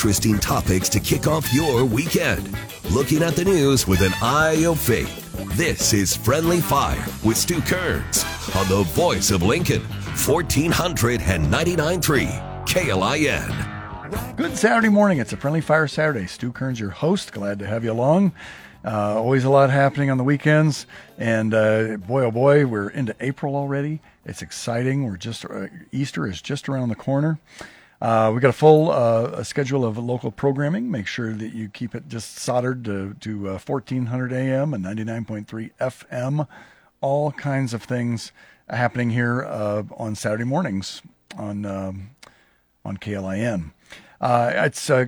interesting topics to kick off your weekend. Looking at the news with an eye of faith. This is Friendly Fire with Stu Kearns on the voice of Lincoln, 1499.3 KLIN. Good Saturday morning. It's a Friendly Fire Saturday. Stu Kearns, your host. Glad to have you along. Uh, always a lot happening on the weekends. And uh, boy, oh boy, we're into April already. It's exciting. We're just, uh, Easter is just around the corner. Uh, we got a full uh, a schedule of local programming. Make sure that you keep it just soldered to, to uh, 1400 AM and 99.3 FM. All kinds of things happening here uh, on Saturday mornings on um, on KLIN. Uh, it's uh,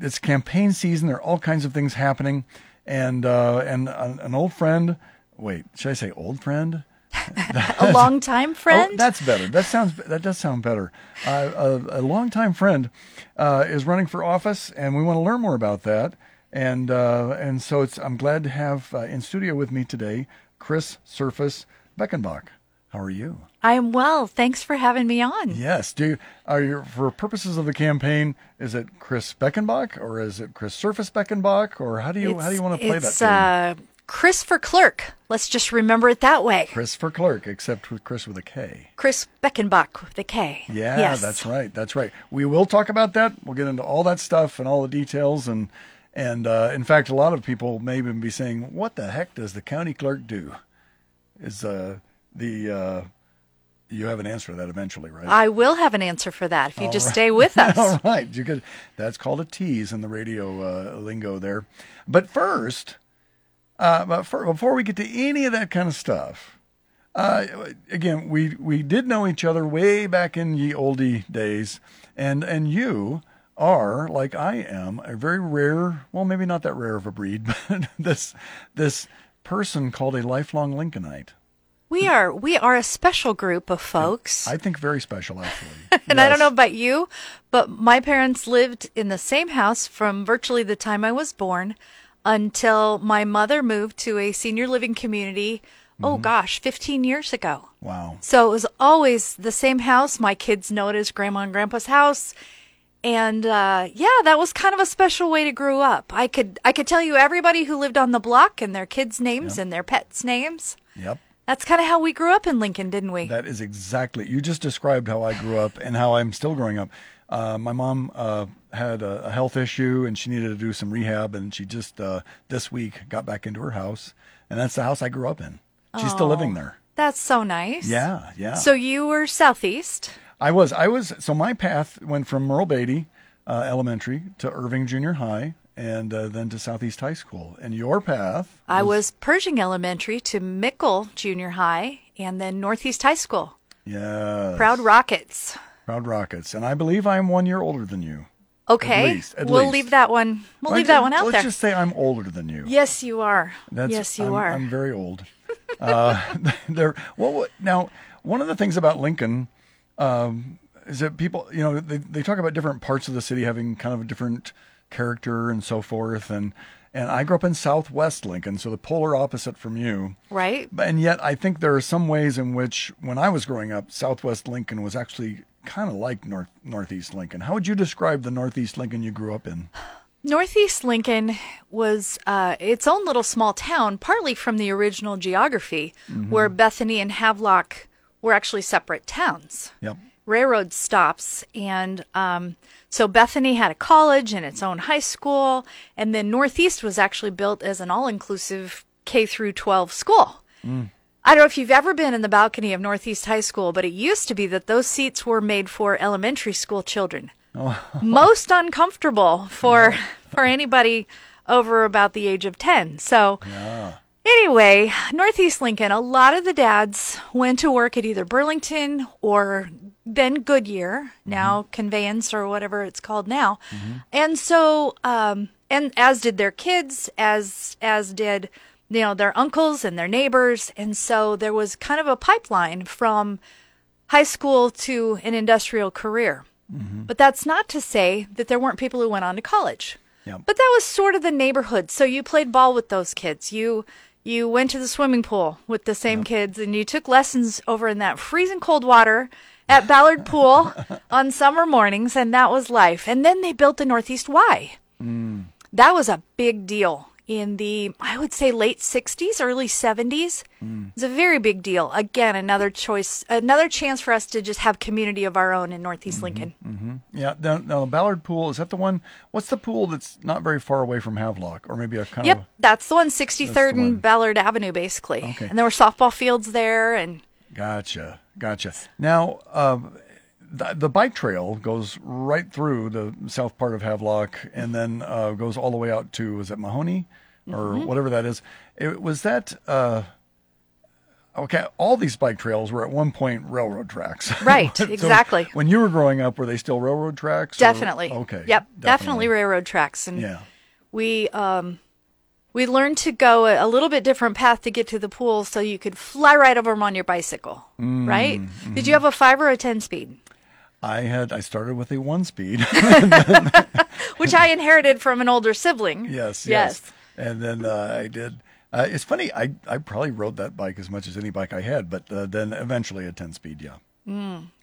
it's campaign season. There are all kinds of things happening, and and an old friend. Wait, should I say old friend? a longtime friend. Oh, that's better. That sounds that does sound better. Uh, a, a longtime friend uh, is running for office, and we want to learn more about that. And uh, and so it's I'm glad to have uh, in studio with me today Kris Surface Beckenbach. How are you? I am well. Thanks for having me on. Yes. Do you, are you for purposes of the campaign? Is it Kris Beckenbach or is it Kris Surface Beckenbach or how do you it's, how do you want to play that? Uh, Kris for clerk. Let's just remember it that way. Kris for clerk, except with Kris with a K. Kris Beckenbach with a K. Yeah, yes. that's right. That's right. We will talk about that. We'll get into all that stuff and all the details. And and uh, in fact, a lot of people may even be saying, "What the heck does the county clerk do?" Is uh, the uh, you have an answer to that eventually, right? I will have an answer for that if you all just right. stay with us. all right, you could, that's called a tease in the radio uh, lingo there. But first. Uh, but for, before we get to any of that kind of stuff, uh, again, we we did know each other way back in ye oldie days, and and you are like I am a very rare, well, maybe not that rare of a breed, but this this person called a lifelong Lincolnite. We are we are a special group of folks. I think very special, actually. and yes. I don't know about you, but my parents lived in the same house from virtually the time I was born until my mother moved to a senior living community. Oh, mm-hmm. Oh gosh, 15 years ago. Wow. So it was always the same house. My kids know it as grandma and grandpa's house. And uh, yeah, that was kind of a special way to grow up. I could I could tell you everybody who lived on the block and their kids' names yep. and their pets' names. Yep. That's kind of how we grew up in Lincoln, didn't we? That is exactly. You just described how I grew up and how I'm still growing up. Uh, my mom uh, had a, a, health issue and she needed to do some rehab, and she just uh, this week got back into her house, and that's the house I grew up in. She's oh, still living there. That's so nice. Yeah, yeah. So you were southeast. I was. I was. So my path went from Merle Beatty uh, Elementary to Irving Junior High, and uh, then to Southeast High School. And your path? Was... I was Pershing Elementary to Mickle Junior High, and then Northeast High School. Yeah. Proud Rockets. Proud Rockets. And I believe I'm one year older than you. Okay. At least, at we'll least. leave that one. We'll leave that one out let's there. Let's just say I'm older than you. Yes, you are. That's, yes, you I'm, are. I'm very old. uh, there. Well, now one of the things about Lincoln um, is that people, you know, they they talk about different parts of the city having kind of a different character and so forth, and and I grew up in Southwest Lincoln, so the polar opposite from you. Right. And yet, I think there are some ways in which, when I was growing up, Southwest Lincoln was actually kind of like North Northeast Lincoln. How would you describe the Northeast Lincoln you grew up in? Northeast Lincoln was uh, its own little small town, partly from the original geography, mm-hmm. where Bethany and Havelock were actually separate towns. Yep. Railroad stops, and um, so Bethany had a college and its own high school, and then Northeast was actually built as an all-inclusive K through 12 school. Mm. I don't know if you've ever been in the balcony of Northeast High School, but it used to be that those seats were made for elementary school children. Oh. Most uncomfortable for for anybody over about the age of 10. So yeah. Anyway, Northeast Lincoln, a lot of the dads went to work at either Burlington or then Goodyear, mm-hmm. now Conveyance or whatever it's called now. Mm-hmm. And so, um, and as did their kids, as, as did, you know, their uncles and their neighbors. And so there was kind of a pipeline from high school to an industrial career. Mm-hmm. But that's not to say that there weren't people who went on to college. Yep. But that was sort of the neighborhood. So you played ball with those kids. You you went to the swimming pool with the same yep. kids and you took lessons over in that freezing cold water at Ballard Pool on summer mornings, and that was life. And then they built the Northeast Y. That was a big deal in the, I would say, late 60s, early 70s. It's a very big deal. Again, another choice, another chance for us to just have community of our own in Northeast Lincoln. Yeah. Now, now Ballard Pool is that the one? What's the pool that's not very far away from Havelock, or maybe a kind Yep, of that's the one, 63rd one. and Ballard Avenue, basically. Okay. And there were softball fields there, and Gotcha, gotcha. Now, um, the, the bike trail goes right through the south part of Havelock, and then uh, goes all the way out to was it Mahoney or Mm-hmm. whatever that is. It was that. Uh, okay, all these bike trails were at one point railroad tracks. Right, So exactly. when you were growing up, were they still railroad tracks? or- definitely. Okay. Yep, definitely, railroad tracks. And Yeah. we um we learned to go a, a little bit different path to get to the pool so you could fly right over them on your bicycle Mm, right mm-hmm. did you have a five or a ten speed I had. I started with a one speed. which i inherited from an older sibling Yes, yes. And then uh, I did. Uh, it's funny. I I probably rode that bike as much as any bike I had, but uh, then eventually a ten speed. Yeah.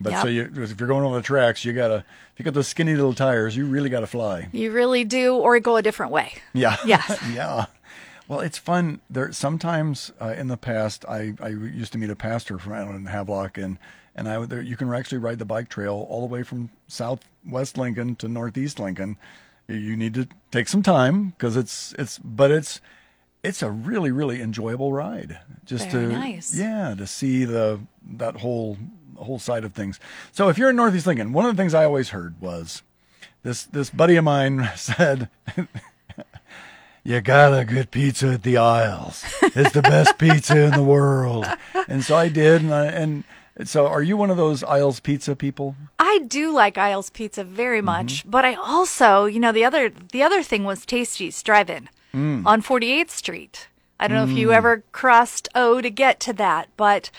but yep. so you, if you're going over the tracks, you gotta. If you got those skinny little tires, you really gotta fly. you really do or go a different way Yeah. Yes. yeah. Well, it's fun. There sometimes uh, in the past, I, I used to meet a pastor from out in Havelock, and and I there, you can actually ride the bike trail all the way from southwest Lincoln to northeast Lincoln. You- need to take some time because it's it's but it's it's a really really enjoyable ride. Just Very to nice. yeah to see the that whole whole side of things. So if you're in northeast Lincoln, one of the things I always heard was this this buddy of mine said. You got a good pizza at the Isles. It's the best pizza in the world. And so I did, and, I, and so are you one of those Isles pizza people? I do like Isles Pizza very mm-hmm. much, but I also, you know, the other the other thing was Tasty's Drive-In mm. on 48th Street. I don't know if you mm. ever crossed O to get to that, but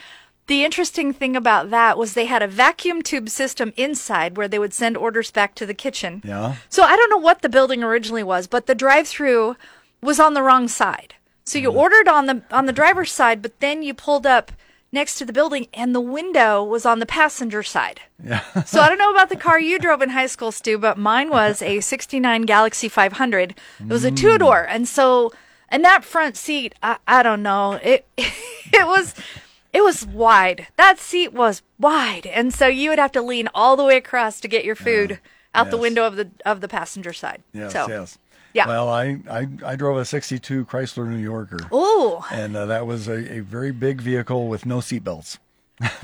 the interesting thing about that was they had a vacuum tube system inside where they would send orders back to the kitchen. Yeah. So I don't know what the building originally was, but the drive-through was on the wrong side. So you mm. ordered on the on the driver's side, but then you pulled up next to the building and the window was on the passenger side. Yeah. So I don't know about the car you drove in high school, Stu, but mine was a 69 Galaxie 500. It was a two door. And so, and that front seat, I, I don't know, it, it was, it was wide. That seat was wide. And so you would have to lean all the way across to get your food out the window of the, of the passenger side. Yes, so, yes. Yeah. Well, I, I, I drove a 62 Chrysler New Yorker. Oh, And uh, that was a, a very big vehicle with no seatbelts.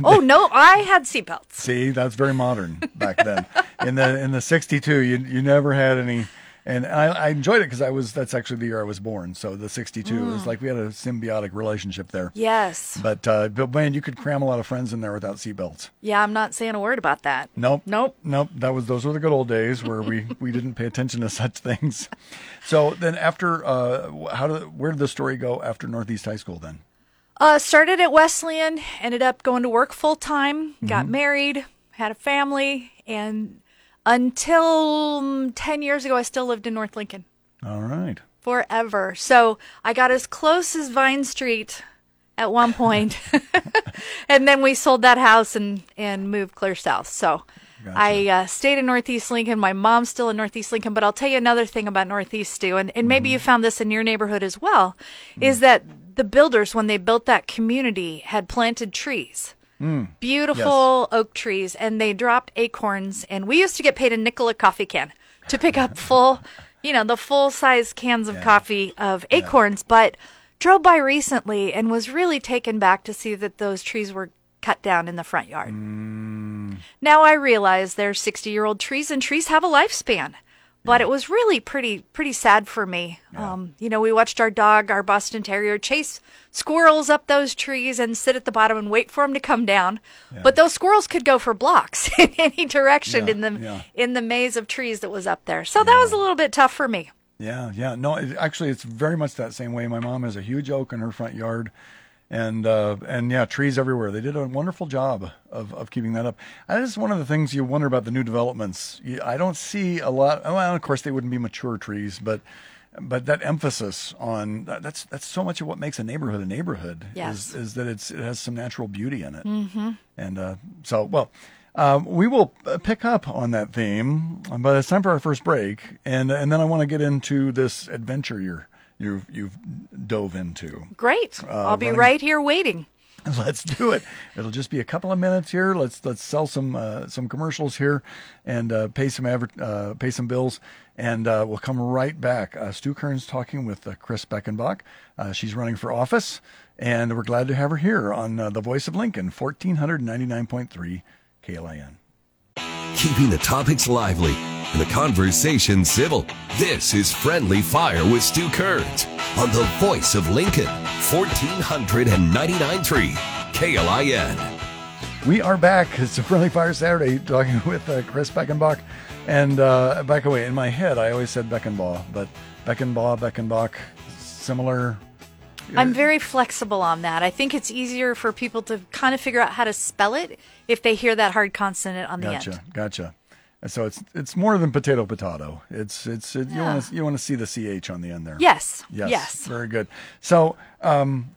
oh no, I had seatbelts. See, that's very modern back then. in the in the '62, you you never had any, and I, I enjoyed it because I was that's actually the year I was born. So the '62 it Mm. was like we had a symbiotic relationship there. Yes. But uh, but man, you could cram a lot of friends in there without seatbelts. Yeah, I'm not saying a word about that. Nope. Nope. Nope. That was those were the good old days where we we didn't pay attention to such things. So then after uh, how did where did the story go after Northeast High School then? Uh, started at Wesleyan, ended up going to work full time, got married, had a family, and until mm, 10 years ago, I still lived in North Lincoln All right. forever. So I got as close as Vine Street at one point, and then we sold that house and, and moved clear south. So I uh, stayed in Northeast Lincoln. My mom's still in Northeast Lincoln, but I'll tell you another thing about Northeast, Stu, and, and maybe you found this in your neighborhood as well, is that the builders, when they built that community, had planted trees. Beautiful oak trees, and they dropped acorns. And we used to get paid a nickel a coffee can to pick up full, you know, the full size cans of coffee of acorns. But drove by recently and was really taken back to see that those trees were cut down in the front yard. Mm. Now I realize they're 60 year old trees and trees have a lifespan. But it was really pretty pretty sad for me. Um, you know, we watched our dog, our Boston Terrier, chase squirrels up those trees and sit at the bottom and wait for them to come down. But those squirrels could go for blocks in any direction Yeah, in the yeah. in the maze of trees that was up there. So that was a little bit tough for me. Yeah, yeah. No, it, actually, it's very much that same way. My mom has a huge oak in her front yard, and uh, and yeah, trees everywhere. They did a wonderful job of, of keeping that up. And that's one of the things you wonder about the new developments. You, I don't see a lot. Well, of course, they wouldn't be mature trees, but but that emphasis on that, that's that's so much of what makes a neighborhood a neighborhood. Yes. Is, is that it's it has some natural beauty in it. Mm-hmm. And uh, so, well. um, we will uh, pick up on that theme, but it's time for our first break, and and then I want to get into this adventure you're you've you've dove into. Great. Uh, I'll be running- right here waiting. Let's do it. It'll just be a couple of minutes here. Let's let's sell some uh, some commercials here and uh, pay some adver- uh, pay some bills, and uh, we'll come right back. Uh, Stu Kearns talking with uh, Kris Beckenbach. Uh, she's running for office, and we're glad to have her here on uh, the Voice of Lincoln, fourteen hundred ninety nine point three KLIN. Keeping the topics lively and the conversation civil. This is Friendly Fire with Stu Kearns on the voice of Lincoln, 1499.3 KLIN. We are back. It's a Friendly Fire Saturday talking with uh, Kris Beckenbach. And uh, back away, in my head, I always said Beckenbaugh, but Beckenbaugh, Beckenbach, similar. I'm very flexible on that. I think it's easier for people to kind of figure out how to spell it if they hear that hard consonant on the end. Gotcha, end. gotcha. And so it's it's more than potato potato. It's it's it, you want to you want to see the ch on the end there. Yes. Yes. Yes. Very good. So um,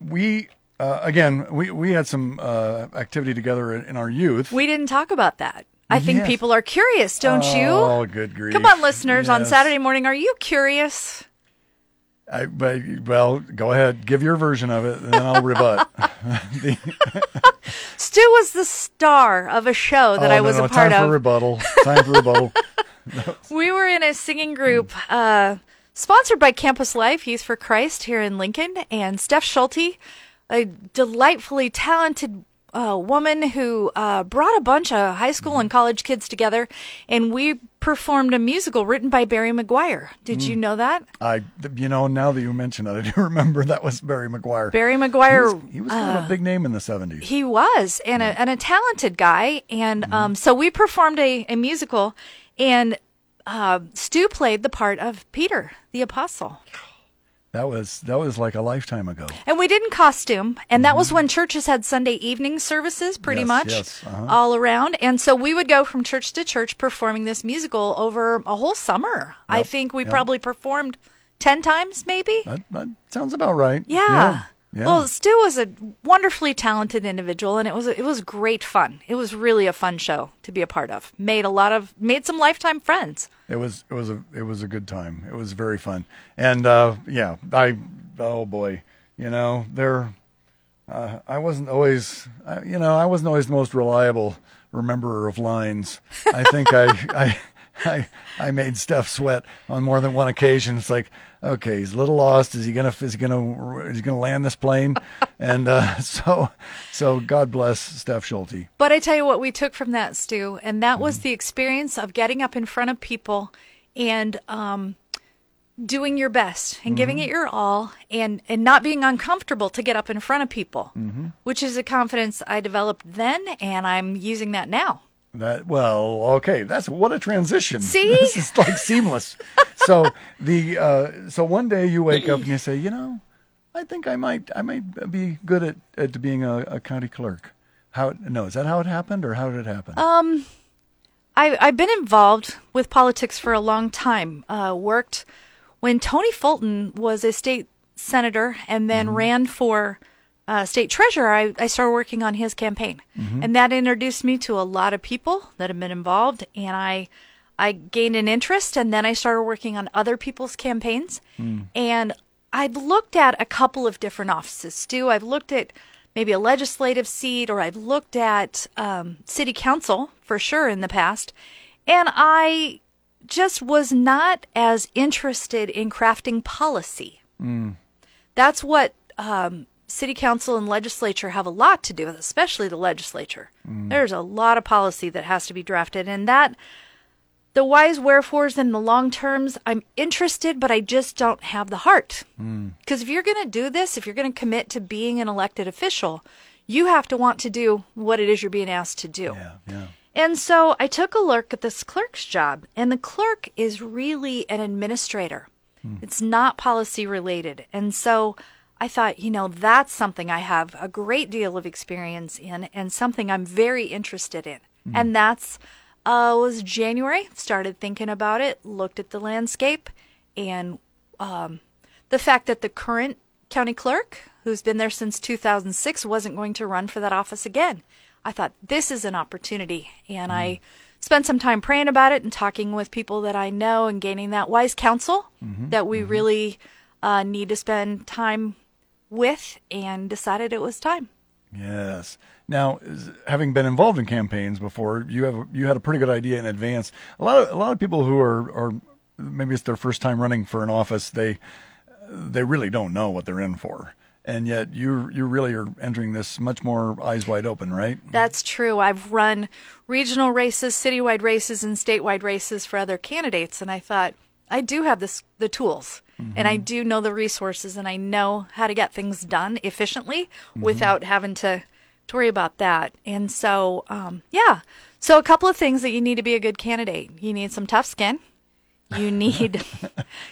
we uh, again we we had some uh, activity together in, in our youth. We didn't talk about that. I think Yes. people are curious, don't you? Oh, good grief! Come on, listeners, on Saturday morning, are you curious? I, but, well, go ahead, give your version of it, and then I'll rebut. The- Stu was the star of a show that Oh, I no, was no, a part time of. for rebuttal. Time for rebuttal. We were in a singing group uh, sponsored by Campus Life Youth for Christ here in Lincoln, and Steph Schulte, a delightfully talented uh, woman who uh, brought a bunch of high school and college kids together, and we performed a musical written by Barry McGuire. Did you know that? I, you know, now that you mention it, I do remember that was Barry McGuire. Barry he McGuire. was, he was kind of a big name in the seventies. He was, and a and a talented guy, and um, so we performed a, a musical, and uh, Stu played the part of Peter the Apostle, That was that was like a lifetime ago. and we didn't costume, and that was when churches had Sunday evening services, pretty Yes, much yes, uh-huh. all around, and so we would go from church to church performing this musical over a whole summer. I think we yep. probably performed ten times, maybe. That, that sounds about right. Yeah. Yeah. Yeah. Well, Stu was a wonderfully talented individual, and it was it was great fun. It was really a fun show to be a part of. Made a lot of made some lifetime friends. It was it was a it was a good time. It was very fun, and uh, yeah, I oh boy, you know there, uh, I wasn't always, I, you know, I wasn't always the most reliable rememberer of lines. I think I I. I I made Steph sweat on more than one occasion. It's like, okay, he's a little lost. Is he gonna is he gonna is he gonna land this plane? And uh, so so God bless Steph Schulte. But I tell you what, we took from that, Stu, and that was the experience of getting up in front of people and um, doing your best and giving it your all, and and not being uncomfortable to get up in front of people, which is a confidence I developed then, and I'm using that now. That well, okay. That's what a transition. See? this is like seamless. so the uh, so one day you wake up and you say, you know, I think I might I might be good at at being a, a county clerk. How no is that how it happened or how did it happen? Um, I, I've been involved with politics for a long time. Uh, worked when Tony Fulton was a state senator and then ran for uh, state treasurer. I, I started working on his campaign, and that introduced me to a lot of people that have been involved. And I, I gained an interest, and then I started working on other people's campaigns. And I've looked at a couple of different offices, Stu. I've looked at maybe a legislative seat, or I've looked at um, city council for sure in the past, and I just was not as interested in crafting policy. That's what um, city council and legislature have a lot to do with, especially the legislature. Mm. There's a lot of policy that has to be drafted, and that the whys, wherefores, and the long terms, I'm interested, but I just don't have the heart. Mm. Because if you're going to do this, if you're going to commit to being an elected official, you have to want to do what it is you're being asked to do. yeah, yeah. And so I took a look at this clerk's job, and the clerk is really an administrator. Hmm. It's not policy related. And so I thought, you know, that's something I have a great deal of experience in and something I'm very interested in. And that's uh was January, started thinking about it, looked at the landscape and um the fact that the current county clerk, who's been there since 2006, wasn't going to run for that office again. I thought this is an opportunity. And I spent some time praying about it and talking with people that I know and gaining that wise counsel that we really uh, need to spend time with and decided it was time. Yes. Now, having been involved in campaigns before, you have you had a pretty good idea in advance. A lot of a lot of people who are are maybe it's their first time running for an office, they they really don't know what they're in for, and yet you you really are entering this much more eyes wide open, right? That's true. I've run regional races, citywide races, and statewide races for other candidates, and I thought I do have this the tools, and I do know the resources, and I know how to get things done efficiently without having to to worry about that. And so, um, yeah. So a couple of things that you need to be a good candidate. You need some tough skin. You need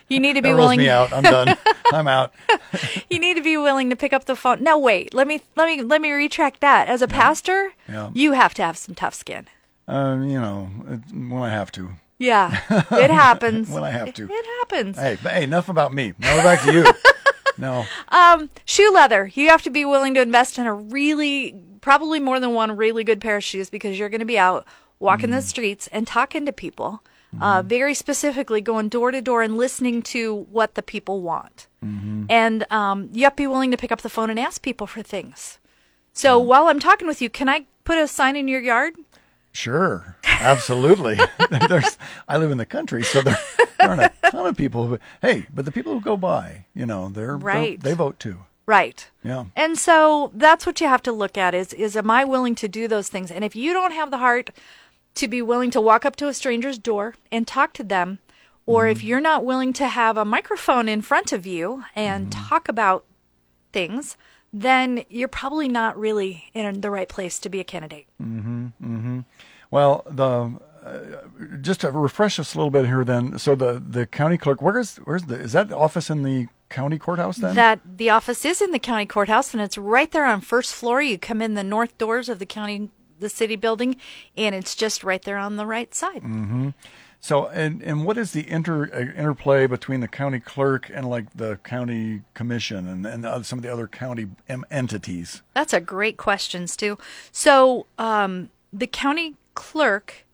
you need to be willing. me out. I'm done. I'm out. You need to be willing to pick up the phone. No, wait. Let me let me let me retract that. As a pastor, Yeah. you have to have some tough skin. Um, you know, when I have to. Yeah, it happens. When I have to. It happens. Hey, but hey, enough about me. Now we're back to you. no. Um, Shoe leather. You have to be willing to invest in a really, probably more than one really good pair of shoes because you're going to be out walking Mm. the streets and talking to people. Uh, very specifically, going door to door and listening to what the people want. Mm-hmm. And um, you have to be willing to pick up the phone and ask people for things. So while I'm talking with you, can I put a sign in your yard? Sure, absolutely. There's, I live in the country, so there, there aren't a ton of people. Who, hey, but the people who go by, you know, they're, they're- Right. they vote too. Right. Yeah. And so that's what you have to look at is is am I willing to do those things? And if you don't have the heart to be willing to walk up to a stranger's door and talk to them, or if mm. you're not willing to have a microphone in front of you and mm. talk about things, then you're probably not really in the right place to be a candidate. Mm-hmm. Mm-hmm. Well, the uh, just to refresh us a little bit here, then. So the the county clerk, where is where's the is that office in the county courthouse then? That the office is in the county courthouse and it's right there on first floor. You come in the north doors of the county the city building and it's just right there on the right side. So, and and what is the inter uh, interplay between the county clerk and like the county commission and and uh, some of the other county em- entities? That's a great question, Stu. So, um, the county clerk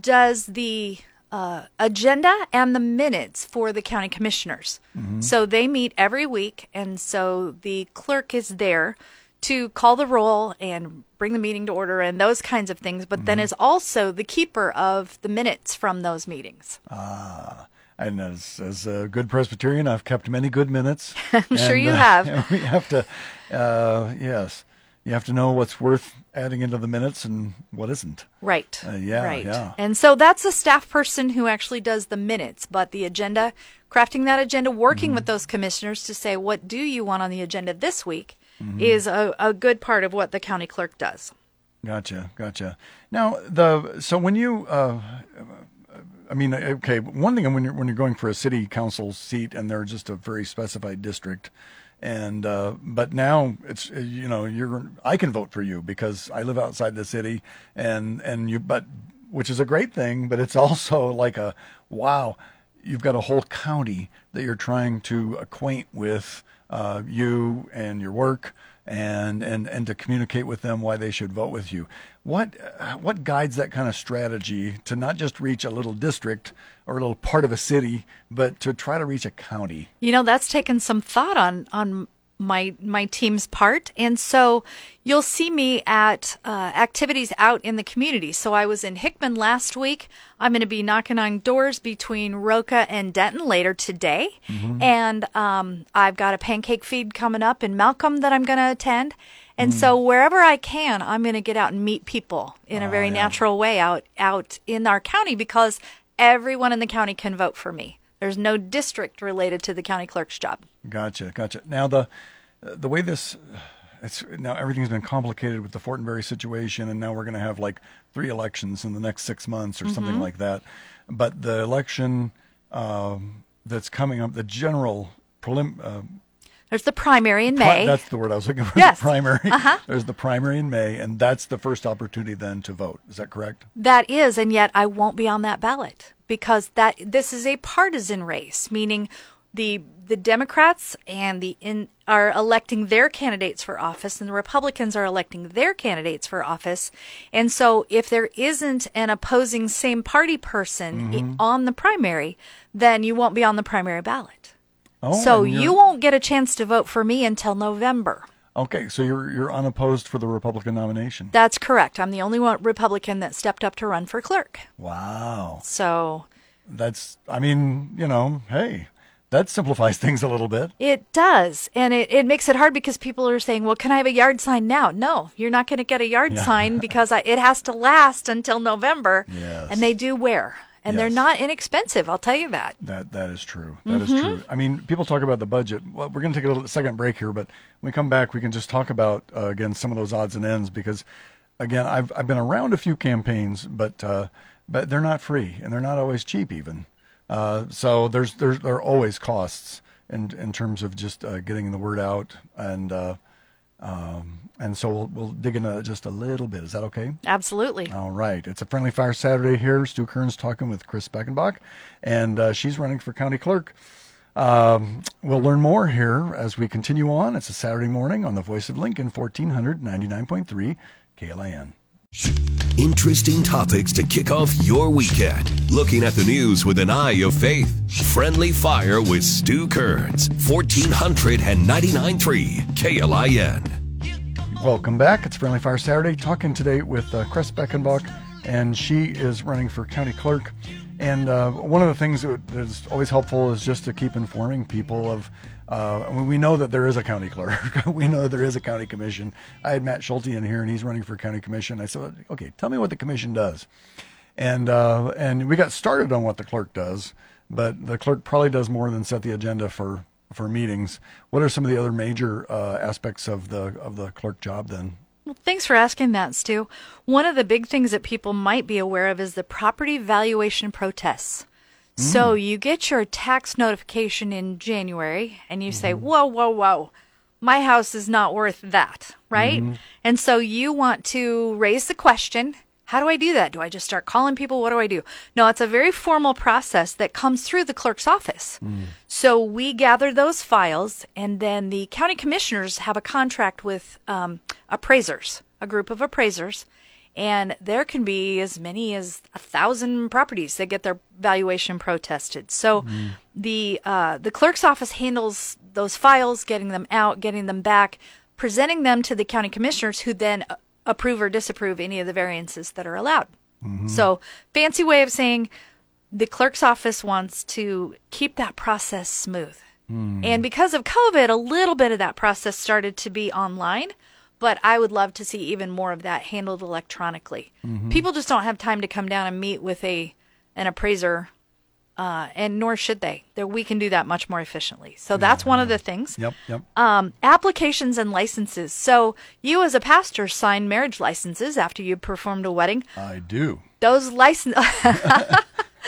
does the uh, agenda and the minutes for the county commissioners. So they meet every week, and so the clerk is there to call the roll and bring the meeting to order and those kinds of things, but then is also the keeper of the minutes from those meetings. Ah. And as, as a good Presbyterian, I've kept many good minutes. I'm sure you uh, have. we have to, uh, yes, you have to know what's worth adding into the minutes and what isn't. Right. Uh, yeah, Right. yeah. And so that's a staff person who actually does the minutes, but the agenda, crafting that agenda, working Mm-hmm. with those commissioners to say, what do you want on the agenda this week Mm-hmm. is a, a good part of what the county clerk does. Gotcha, gotcha. Now the so when you, uh, I mean, okay, one thing when you're when you're going for a city council seat and they're just a very specified district, and uh, but now it's uh, you know you're I can vote for you because I live outside the city and and you but which is a great thing, but it's also like a wow, you've got a whole county that you're trying to acquaint with uh, you and your work and, and, and to communicate with them why they should vote with you. What, uh, what guides that kind of strategy to not just reach a little district or a little part of a city, but to try to reach a county? You know, that's taken some thought on on my my team's part, and so you'll see me at uh, activities out in the community. So I was in Hickman last week. I'm going to be knocking on doors between Roca and Denton later today, and um, I've got a pancake feed coming up in Malcolm that I'm going to attend. And so wherever I can, I'm going to get out and meet people in a very natural way out out in our county because everyone in the county can vote for me. There's no district related to the county clerk's job. Gotcha, gotcha. Now the the way this it's now everything's been complicated with the Fortenberry situation, and now we're going to have like three elections in the next six months or something like that. But the election um, that's coming up, the general prelim, uh, There's the primary in pri- May. that's the word I was looking for. Yes. The primary. Uh-huh. There's the primary in May, and that's the first opportunity then to vote. Is that correct? That is, and yet I won't be on that ballot because that this is a partisan race, meaning the the Democrats and the in are electing their candidates for office, and the Republicans are electing their candidates for office. And so, if there isn't an opposing same party person Mm-hmm. on the primary, then you won't be on the primary ballot. Oh, so you won't get a chance to vote for me until November. Okay, so you're you're unopposed for the Republican nomination. That's correct. I'm the only one Republican that stepped up to run for clerk. Wow. So That's I mean, you know, hey, that simplifies things a little bit. It does. And it, it makes it hard because people are saying, well, can I have a yard sign now? No, you're not going to get a yard sign because I, it has to last until November. Yes. And they do wear. And they're not inexpensive, I'll tell you that. That that is true. That is true. I mean, people talk about the budget. Well, we're going to take a little second break here, but when we come back, we can just talk about uh, again some of those odds and ends because, again, I've I've been around a few campaigns, but uh, but they're not free and they're not always cheap even. Uh, so there's there's there are always costs in in terms of just uh, getting the word out and. Uh, um, and so we'll, we'll dig into that just a little bit. Is that okay? Absolutely. All right. It's a Friendly Fire Saturday here. Stu Kearns talking with Kris Beckenbach, and uh, she's running for county clerk. Um, we'll learn more here as we continue on. It's a Saturday morning on the Voice of Lincoln, 1499.3 KLIN. Interesting topics to kick off your weekend. Looking at the news with an eye of faith. Friendly Fire with Stu Kearns, 1499.3 KLIN. Welcome back. It's Friendly Fire Saturday. Talking today with uh, Kris Beckenbach, and she is running for county clerk. And uh, one of the things that is always helpful is just to keep informing people of. Uh, we know that there is a county clerk. we know that there is a county commission. I had Matt Schulte in here, and he's running for county commission. I said, "Okay, tell me what the commission does." And uh, and we got started on what the clerk does, but the clerk probably does more than set the agenda for for meetings. What are some of the other major uh, aspects of the of the clerk job then? Well, thanks for asking that, Stu. One of the big things that people might be aware of is the property valuation protests. So hmm. you get your tax notification in January and you say, mm-hmm. whoa, whoa, whoa, my house is not worth that, right? Mm-hmm. And so you want to raise the question how do I do that? Do I just start calling people? What do I do? No, it's a very formal process that comes through the clerk's office. Mm. So we gather those files, and then the county commissioners have a contract with um, appraisers, a group of appraisers, and there can be as many as a thousand properties that get their valuation protested. So mm. the uh, the clerk's office handles those files, getting them out, getting them back, presenting them to the county commissioners, who then approve or disapprove any of the variances that are allowed. Mm-hmm. So fancy way of saying the clerk's office wants to keep that process smooth. Mm. And because of COVID, a little bit of that process started to be online, but I would love to see even more of that handled electronically. People just don't have time to come down and meet with a an appraiser, uh, and nor should they. There, we can do that much more efficiently. So that's one of the things. Yep, yep. Um, applications and licenses. So you, as a pastor, sign marriage licenses after you performed a wedding. I do. Those license.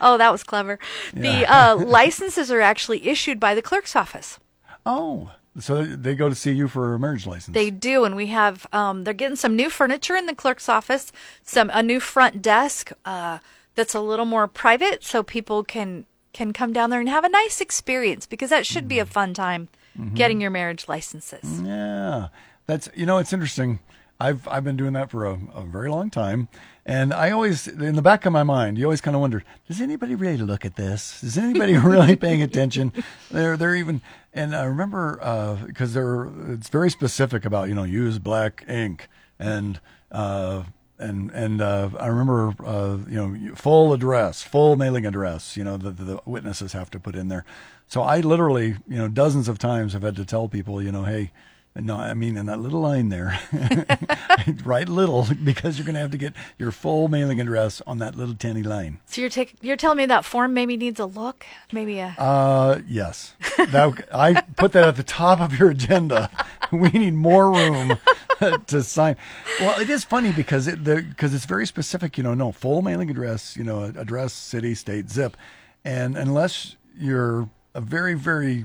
oh, that was clever. The uh, licenses are actually issued by the clerk's office. Oh, so they go to see you for a marriage license. They do, and we have. Um, they're getting some new furniture in the clerk's office. Some a new front desk uh, that's a little more private, so people can can come down there and have a nice experience because that should be a fun time getting your marriage licenses. Yeah, that's you know it's interesting. I've I've been doing that for a, a very long time, and I always in the back of my mind you always kind of wonder does anybody really look at this? Is anybody really paying attention? They're they're even and I remember because they're it's very specific about you know use black ink and. Uh, and and uh, I remember uh, you know full address, full mailing address. You know the, the witnesses have to put in there. So I literally you know dozens of times have had to tell people you know hey no I mean in that little line there write little because you're going to have to get your full mailing address on that little tiny line. So you're taking you're telling me that form maybe needs a look, maybe a. Uh, yes. That, I put that at the top of your agenda. We need more room to sign. Well, it is funny because it because it's very specific. You know, no full mailing address. You know, address, city, state, zip, and unless you're a very very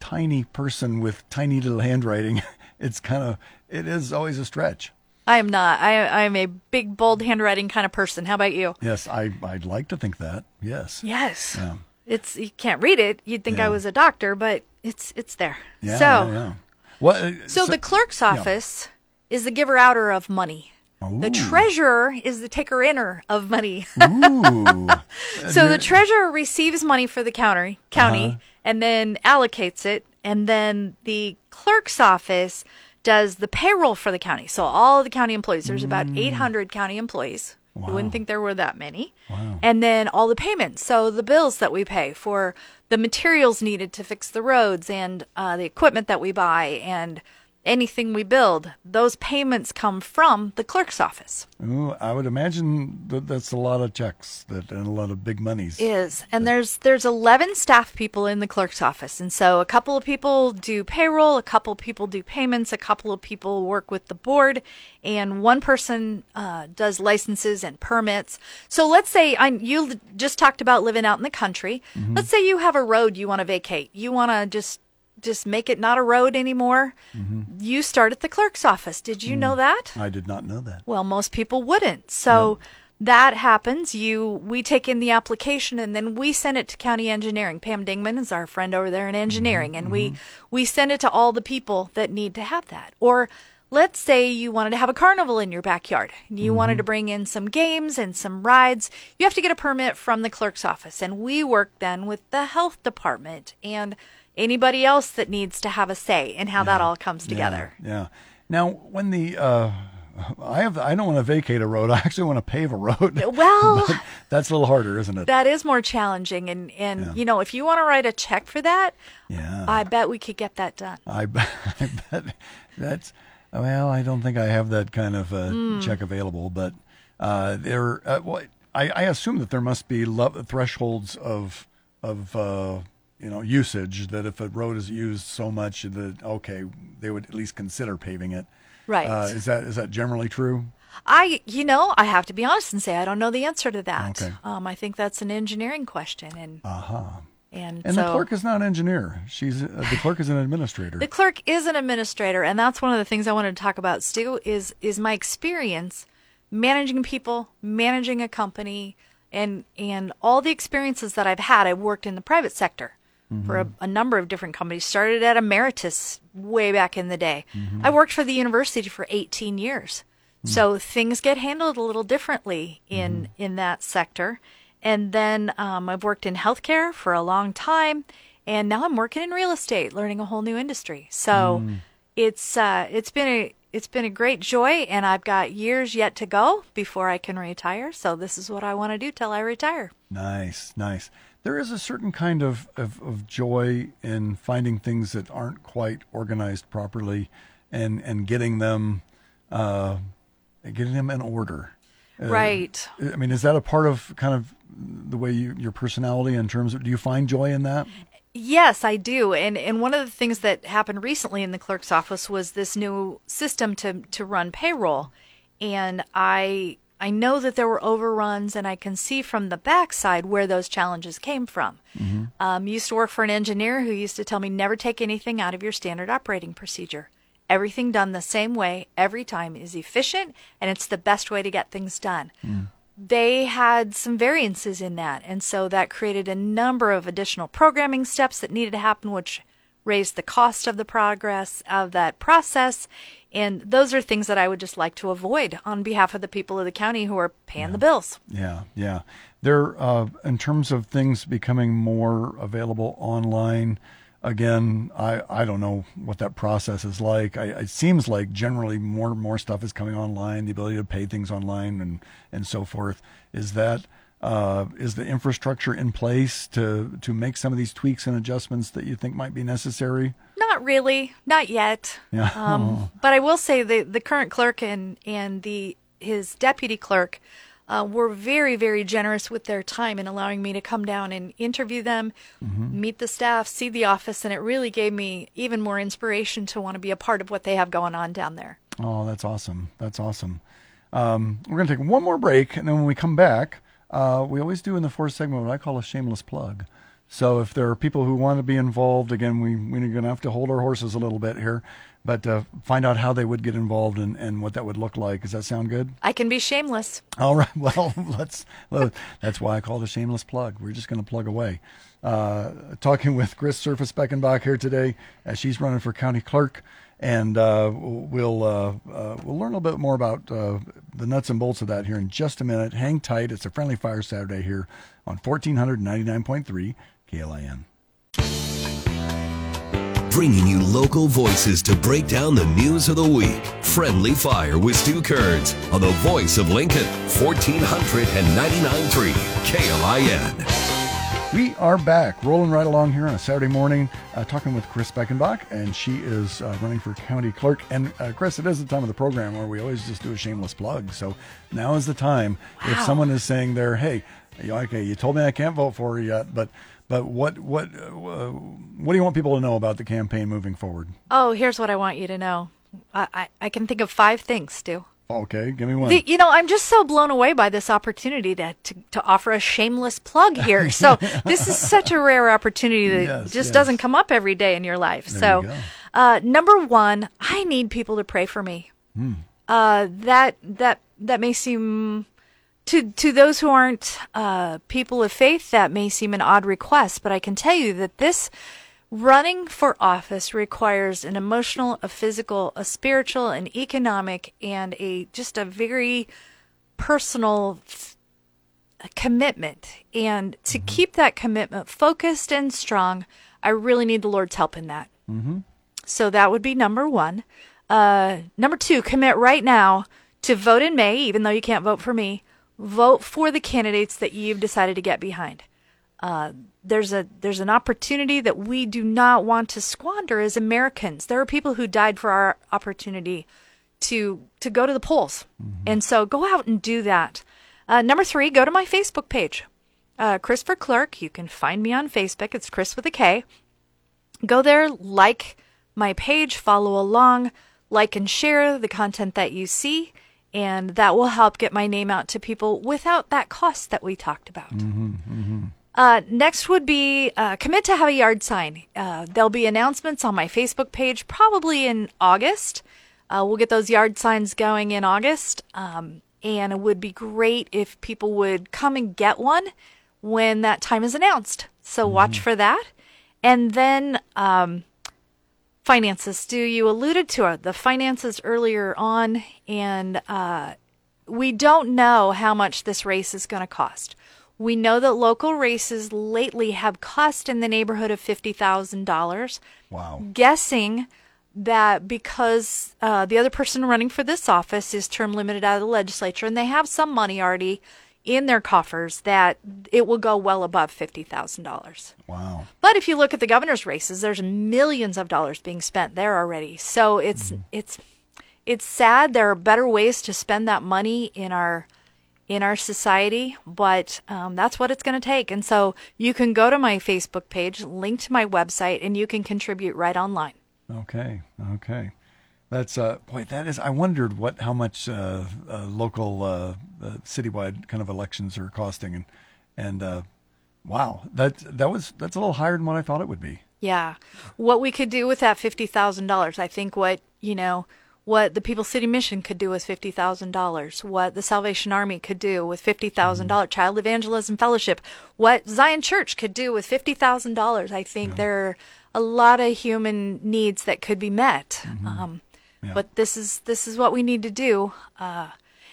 tiny person with tiny little handwriting, it's kind of it is always a stretch. I am not. I I'm a big bold handwriting kind of person. How about you? Yes, I I'd like to think that. Yes. Yes. Yeah. It's you can't read it. You'd think I was a doctor, but it's it's there. Yeah, so yeah, yeah. What? uh, so the clerk's office is the giver outer of money. The treasurer is the taker inner of money. Ooh. so the treasurer receives money for the county county Uh-huh. and then allocates it and then the clerk's office does the payroll for the county. So all the county employees, there's about Mm. 800 county employees. You wouldn't think there were that many. And then all the payments. So the bills that we pay for the materials needed to fix the roads and uh, the equipment that we buy and anything we build, those payments come from the clerk's office. Ooh, I would imagine that that's a lot of checks that and a lot of big monies. is. And there's there's 11 staff people in the clerk's office. And so a couple of people do payroll a couple of people do payments a couple of people work with the board and one person uh, does licenses and permits. So let's say I, you just talked about living out in the country. Let's say you have a road you want to vacate. You want to just just make it not a road anymore mm-hmm. you start at the clerk's office did you know mm. that I did not know that. well, most people wouldn't. So that happens. You we take in the application and then we send it to county engineering. Pam Dingman is our friend over there in mm-hmm. engineering, and we mm-hmm. we send it to all the people that need to have that. Or let's say you wanted to have a carnival in your backyard. You wanted to bring in some games and some rides. You have to get a permit from the clerk's office, and we work then with the health department and anybody else that needs to have a say in how that all comes together. Yeah. yeah. Now, when the uh, I have I don't want to vacate a road. I actually want to pave a road. Well, that's a little harder, isn't it? that is more challenging and and Yeah. you know if you want to write a check for that yeah. i bet we could get that done I, I bet that's well. I don't think I have that kind of uh, Hmm. check available, but uh, there. Uh, well, I, I assume that there must be lo- thresholds of of uh, you know usage. That if a road is used so much, that okay, they would at least consider paving it. Right. Uh, is that is that generally true? i you know i have to be honest and say i don't know the answer to that Okay. um i think that's an engineering question and Uh huh. and, And so the clerk is not an engineer. She's uh, the clerk is an administrator. the clerk is an administrator and that's one of the things i wanted to talk about stu is is my experience managing people managing a company and and all the experiences that i've had i've worked in the private sector for a, mm-hmm. a number of different companies. Started at Ameritas way back in the day. Mm-hmm. I worked for the university for 18 years. Mm-hmm. So things get handled a little differently in in that sector. And then um, i've worked in healthcare for a long time and now i'm working in real estate learning a whole new industry. So mm. it's uh, it's been a it's been a great joy and i've got years yet to go before i can retire. So this is what i want to do till i retire. Nice, nice. There is a certain kind of, of, of joy in finding things that aren't quite organized properly and, and getting them uh, getting them in order. right I mean, is that a part of kind of the way you, your personality in terms of do you find joy in that? Yes, I do. And and one of the things that happened recently in the clerk's office was this new system to to run payroll. And I I know that there were overruns and I can see from the backside where those challenges came from. Um, used to work for an engineer who used to tell me never take anything out of your standard operating procedure. Everything done the same way every time is efficient and it's the best way to get things done they had some variances in that. And so that created a number of additional programming steps that needed to happen, which raised the cost of the progress of that process. And those are things that I would just like to avoid on behalf of the people of the county who are paying the bills. Yeah, yeah. There, uh, in terms of things becoming more available online, again, I, I don't know what that process is like. I, it seems like generally more and more stuff is coming online, the ability to pay things online and, and so forth. Is that uh, is the infrastructure in place to to make some of these tweaks and adjustments that you think might be necessary? Not really, not yet. Yeah. Um, but I will say the the current clerk and and the his deputy clerk uh, were very very generous with their time in allowing me to come down and interview them, meet the staff, see the office, and it really gave me even more inspiration to want to be a part of what they have going on down there. Oh, that's awesome. That's awesome. Um, we're going to take one more break, and then when we come back, uh, we always do in the fourth segment what I call a shameless plug. So if there are people who want to be involved, again, we, we're going to have to hold our horses a little bit here. but uh, find out how they would get involved and, and what that would look like. Does that sound good? I can be shameless. All right. Well, let's. that's why I call it a shameless plug. We're just going to plug away. Uh, talking with Kris Surface Beckenbach here today, as she's running for county clerk, and uh, we'll uh, uh, we'll learn a little bit more about uh, the nuts and bolts of that here in just a minute. Hang tight. It's a friendly fire Saturday here on 1499.3 KLIN bringing you local voices to break down the news of the week. Friendly Fire with Stu Kearns on the voice of Lincoln, 1499.3 KLIN. We are back, rolling right along here on a Saturday morning, uh, talking with Kris Beckenbach, and she is uh, running for county clerk. And uh, Kris, it is the time of the program where we always just do a shameless plug. So now is the time. Wow. If someone is saying there, hey, okay, you told me I can't vote for you yet, but but what what uh, what do you want people to know about the campaign moving forward? Oh, here's what I want you to know. I I, I can think of five things, Stu. Okay, give me one. The, you know, I'm just so blown away by this opportunity to, to, to offer a shameless plug here. So this is such a rare opportunity that yes, just yes. doesn't come up every day in your life. There so, uh, number one, I need people to pray for me. Hmm. Uh, that that that may seem to to those who aren't uh, people of faith, that may seem an odd request, but I can tell you that this running for office requires an emotional, a physical, a spiritual, an economic, and a just a very personal commitment. And to mm-hmm. keep that commitment focused and strong, I really need the Lord's help in that. Mm-hmm. So that would be number one. Uh, number two, commit right now to vote in May, even though you can't vote for me vote for the candidates that you've decided to get behind. Uh, there's a there's an opportunity that we do not want to squander as Americans. There are people who died for our opportunity to to go to the polls, mm-hmm. and so go out and do that. Uh, number three, go to my Facebook page, uh, Kris for Clerk. You can find me on Facebook. It's Kris with a K. Go there, like my page, follow along, like and share the content that you see and that will help get my name out to people without that cost that we talked about. Mm-hmm, mm-hmm. Uh, next would be uh, commit to have a yard sign. Uh, there'll be announcements on my Facebook page probably in August. Uh, we'll get those yard signs going in August. Um, and it would be great if people would come and get one when that time is announced. So mm-hmm. watch for that. And then um, finances. Stu, you alluded to the finances earlier on, and uh, we don't know how much this race is going to cost. We know that local races lately have cost in the neighborhood of $50,000. Wow. Guessing that because uh, the other person running for this office is term limited out of the legislature and they have some money already in their coffers that it will go well above $50,000. Wow. But if you look at the governor's races, there's millions of dollars being spent there already. So it's mm. it's it's sad there are better ways to spend that money in our in our society, but um, that's what it's going to take. And so you can go to my Facebook page, link to my website, and you can contribute right online. Okay. Okay. That's uh, boy. That is. I wondered what how much uh, uh, local uh, uh, citywide kind of elections are costing, and and uh, wow, that that was that's a little higher than what I thought it would be. Yeah, what we could do with that fifty thousand dollars, I think what you know what the People City Mission could do with fifty thousand dollars, what the Salvation Army could do with fifty thousand mm-hmm. dollars, Child Evangelism Fellowship, what Zion Church could do with fifty thousand dollars. I think yeah. there are a lot of human needs that could be met. Mm-hmm. Um, yeah. But this is this is what we need to do. Uh,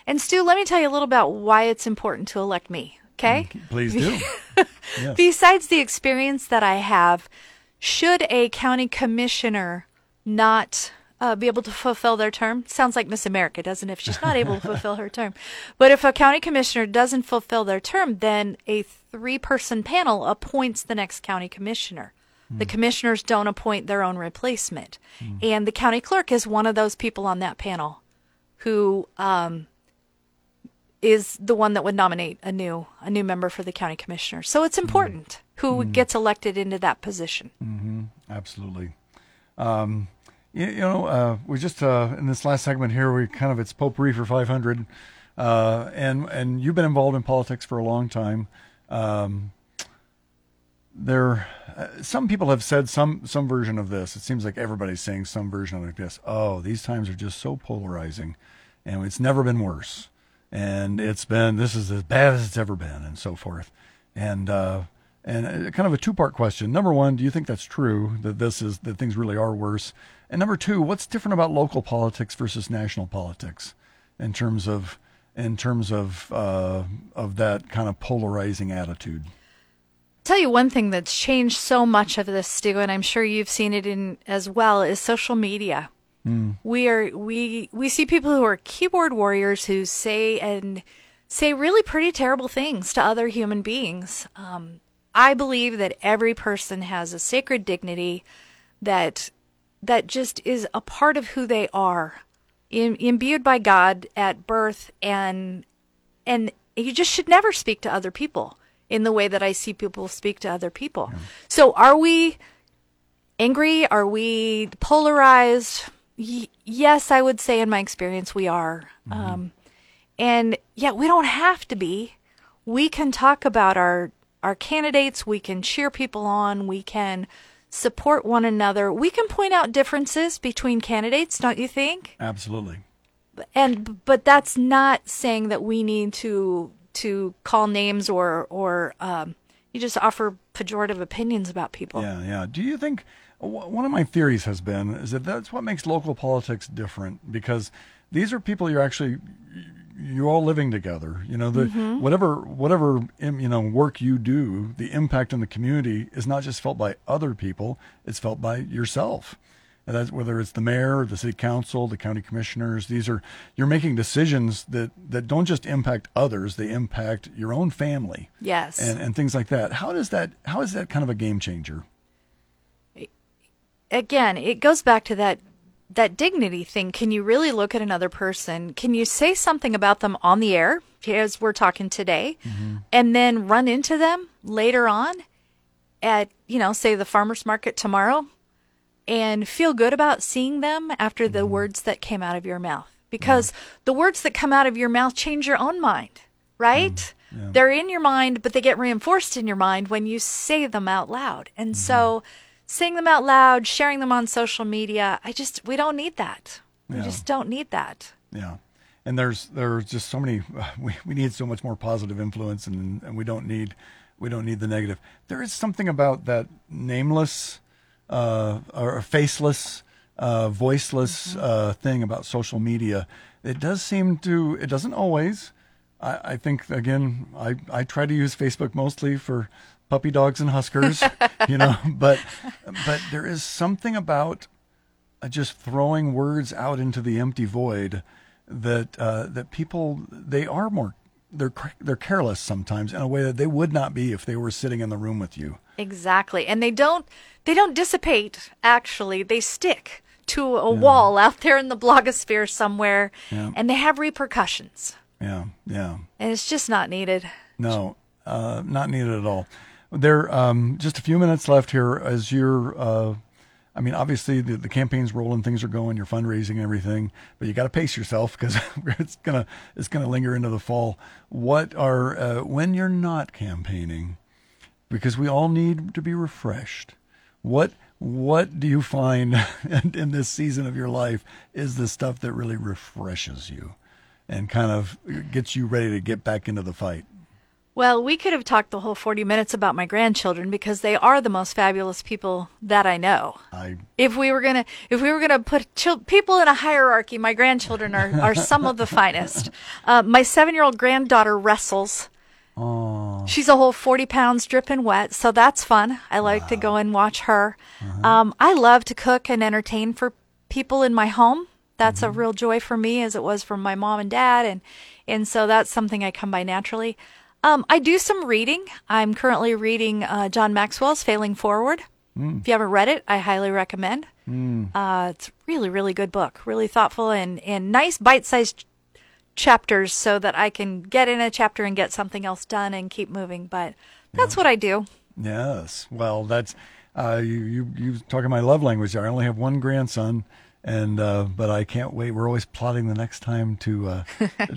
and Stu, let me tell you a little about why it's important to elect me. Okay? Mm, please do. yes. Besides the experience that I have, should a county commissioner not uh, be able to fulfill their term. Sounds like Miss America, doesn't it? If she's not able to fulfill her term. But if a county commissioner doesn't fulfill their term, then a three person panel appoints the next county commissioner. The commissioners don't appoint their own replacement. Mm. And the county clerk is one of those people on that panel who um, is the one that would nominate a new a new member for the county commissioner. So it's important mm. who mm. gets elected into that position. Mm-hmm. Absolutely. Um, you, you, know, uh, we just uh, in this last segment here, we kind of it's potpourri for 500, uh, and and you've been involved in politics for a long time. Um, there uh, some people have said some some version of this. It seems like everybody's saying some version of this. Oh, these times are just so polarizing, and it's never been worse. And it's been this is as bad as it's ever been, and so forth. And uh, and uh, kind of a two part question. Number one, do you think that's true that this is that things really are worse? And number two, what's different about local politics versus national politics in terms of in terms of uh, of that kind of polarizing attitude? tell you one thing that's changed so much of this, Stu, and I'm sure you've seen it in as well, is social media. Mm. We are we we see people who are keyboard warriors who say and say really pretty terrible things to other human beings. Um, I believe that every person has a sacred dignity that that just is a part of who they are, in, imbued by God at birth, and and you just should never speak to other people in the way that I see people speak to other people. Yeah. So are we angry? Are we polarized? Y- yes, I would say in my experience we are. Mm-hmm. Um, and yeah, we don't have to be. We can talk about our our candidates. We can cheer people on. We can support one another. We can point out differences between candidates, don't you think? Absolutely. And but that's not saying that we need to to call names or or um, you just offer pejorative opinions about people. Yeah, yeah. Do you think one of my theories has been is that that's what makes local politics different because these are people you're actually you're all living together. You know, the mm-hmm. whatever whatever you know work you do, the impact in the community is not just felt by other people; it's felt by yourself. And that's whether it's the mayor, the city council, the county commissioners. These are you're making decisions that that don't just impact others; they impact your own family. Yes, and and things like that. How does that? How is that kind of a game changer? Again, it goes back to that that dignity thing. Can you really look at another person? Can you say something about them on the air, as we're talking today, mm-hmm. and then run into them later on at you know, say the farmers market tomorrow? and feel good about seeing them after the mm-hmm. words that came out of your mouth because yeah. the words that come out of your mouth change your own mind, right? Mm-hmm. Yeah. They're in your mind, but they get reinforced in your mind when you say them out loud. And mm-hmm. so saying them out loud, sharing them on social media, I just we don't need that. We yeah. just don't need that. Yeah. And there's there's just so many we, we need so much more positive influence and and we don't need we don't need the negative. There is something about that nameless uh, or faceless, uh, voiceless mm-hmm. uh, thing about social media. It does seem to. It doesn't always. I, I think again, I I try to use Facebook mostly for puppy dogs and huskers, you know. But but there is something about uh, just throwing words out into the empty void that uh, that people they are more they're they're careless sometimes in a way that they would not be if they were sitting in the room with you. Exactly. And they don't they don't dissipate actually. They stick to a yeah. wall out there in the blogosphere somewhere yeah. and they have repercussions. Yeah, yeah. And it's just not needed. No, uh, not needed at all. There um just a few minutes left here as you're uh I mean, obviously the, the campaign's rolling, things are going, you're fundraising and everything, but you got to pace yourself because it's gonna it's gonna linger into the fall. What are uh, when you're not campaigning? because we all need to be refreshed. What what do you find in, this season of your life is the stuff that really refreshes you and kind of gets you ready to get back into the fight? Well, we could have talked the whole 40 minutes about my grandchildren because they are the most fabulous people that I know. I, if we were going to if we were going to put people in a hierarchy, my grandchildren are, are some of the finest. Uh, my 7-year-old granddaughter wrestles Oh. She's a whole 40 pounds dripping wet, so that's fun. I like wow. to go and watch her. Uh-huh. Um, I love to cook and entertain for people in my home. That's mm-hmm. a real joy for me, as it was for my mom and dad, and and so that's something I come by naturally. Um, I do some reading. I'm currently reading uh, John Maxwell's Failing Forward. Mm. If you haven't read it, I highly recommend. Mm. Uh, it's a really, really good book, really thoughtful and, and nice bite-sized chapters so that I can get in a chapter and get something else done and keep moving. But that's yeah. what I do. Yes. Well, that's uh, you, you. You talking my love language there. I only have one grandson, and uh, but I can't wait. We're always plotting the next time to uh,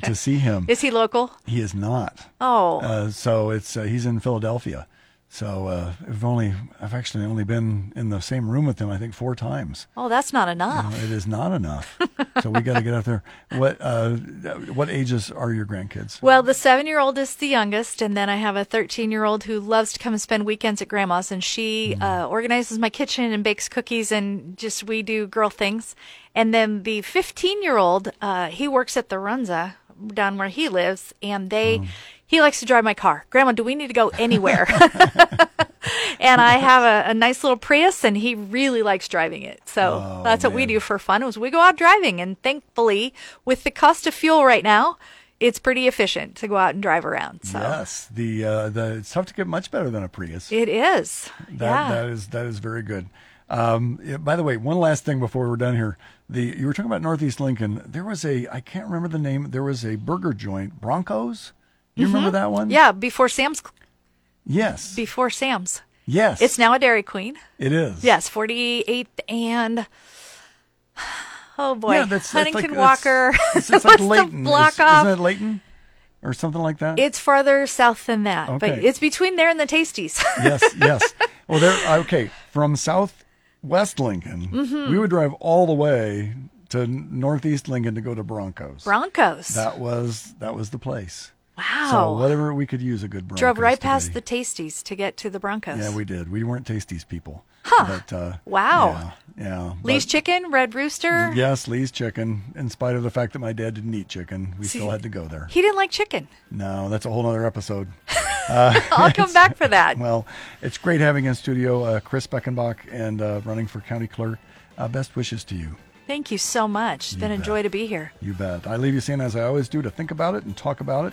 to see him. Is he local? He is not. Oh. Uh, so it's uh, he's in Philadelphia. So uh, we've only I've actually only been in the same room with them I think four times. Oh, that's not enough. it is not enough. so we got to get out there. What uh, what ages are your grandkids? Well, the seven year old is the youngest, and then I have a 13 year old who loves to come and spend weekends at grandma's, and she uh, organizes my kitchen and bakes cookies, and just we do girl things. And then the 15 year old, uh, he works at the Runza down where he lives, and they. He likes to drive my car. Grandma, do we need to go anywhere? and I have a, a nice little Prius, and he really likes driving it. So Oh, that's what we do for fun. Is we go out driving, and thankfully, with the cost of fuel right now, it's pretty efficient to go out and drive around. So Yes, the uh, the it's tough to get much better than a Prius. it is. That yeah. that is that is very good. Um, yeah, by the way, one last thing before we're done here. The you were talking about Northeast Lincoln. There was a I can't remember the name. There was a burger joint, Broncos. You remember that one? Mm-hmm. yeah, before Sam's. Yes. Before Sam's. yes. It's now a Dairy Queen. It is. Yes, 48th and. Oh boy, Yeah, that's, that's Huntington like, Walker. It's, it's like Leighton. block Is- off. Isn't it Leighton? Or something like that? It's farther south than that, but Okay. it's between there and the Tasties. yes, yes. Well, there. Okay, from Southwest Lincoln, Mm-hmm. we would drive all the way to Northeast Lincoln to go to Broncos. Broncos. That was that was the place. Wow. So whatever we could use a good Broncos. Drove right to past the Tasties to get to the Broncos. Yeah, we did. We weren't Tasties people. Huh. But, uh, Wow. Yeah. yeah Lee's but- Chicken, Red Rooster. Yes, Lee's Chicken. In spite of the fact that my dad didn't eat chicken, we still had to go there. He didn't like chicken. No, that's a whole other episode. I'll come back for that. Well, it's great having in studio uh, Kris Beckenbach and uh, running for county clerk. Uh, best wishes to you. Thank you so much. It's been a joy to be here. You bet. I leave you saying, as I always do, to think about it and talk about it.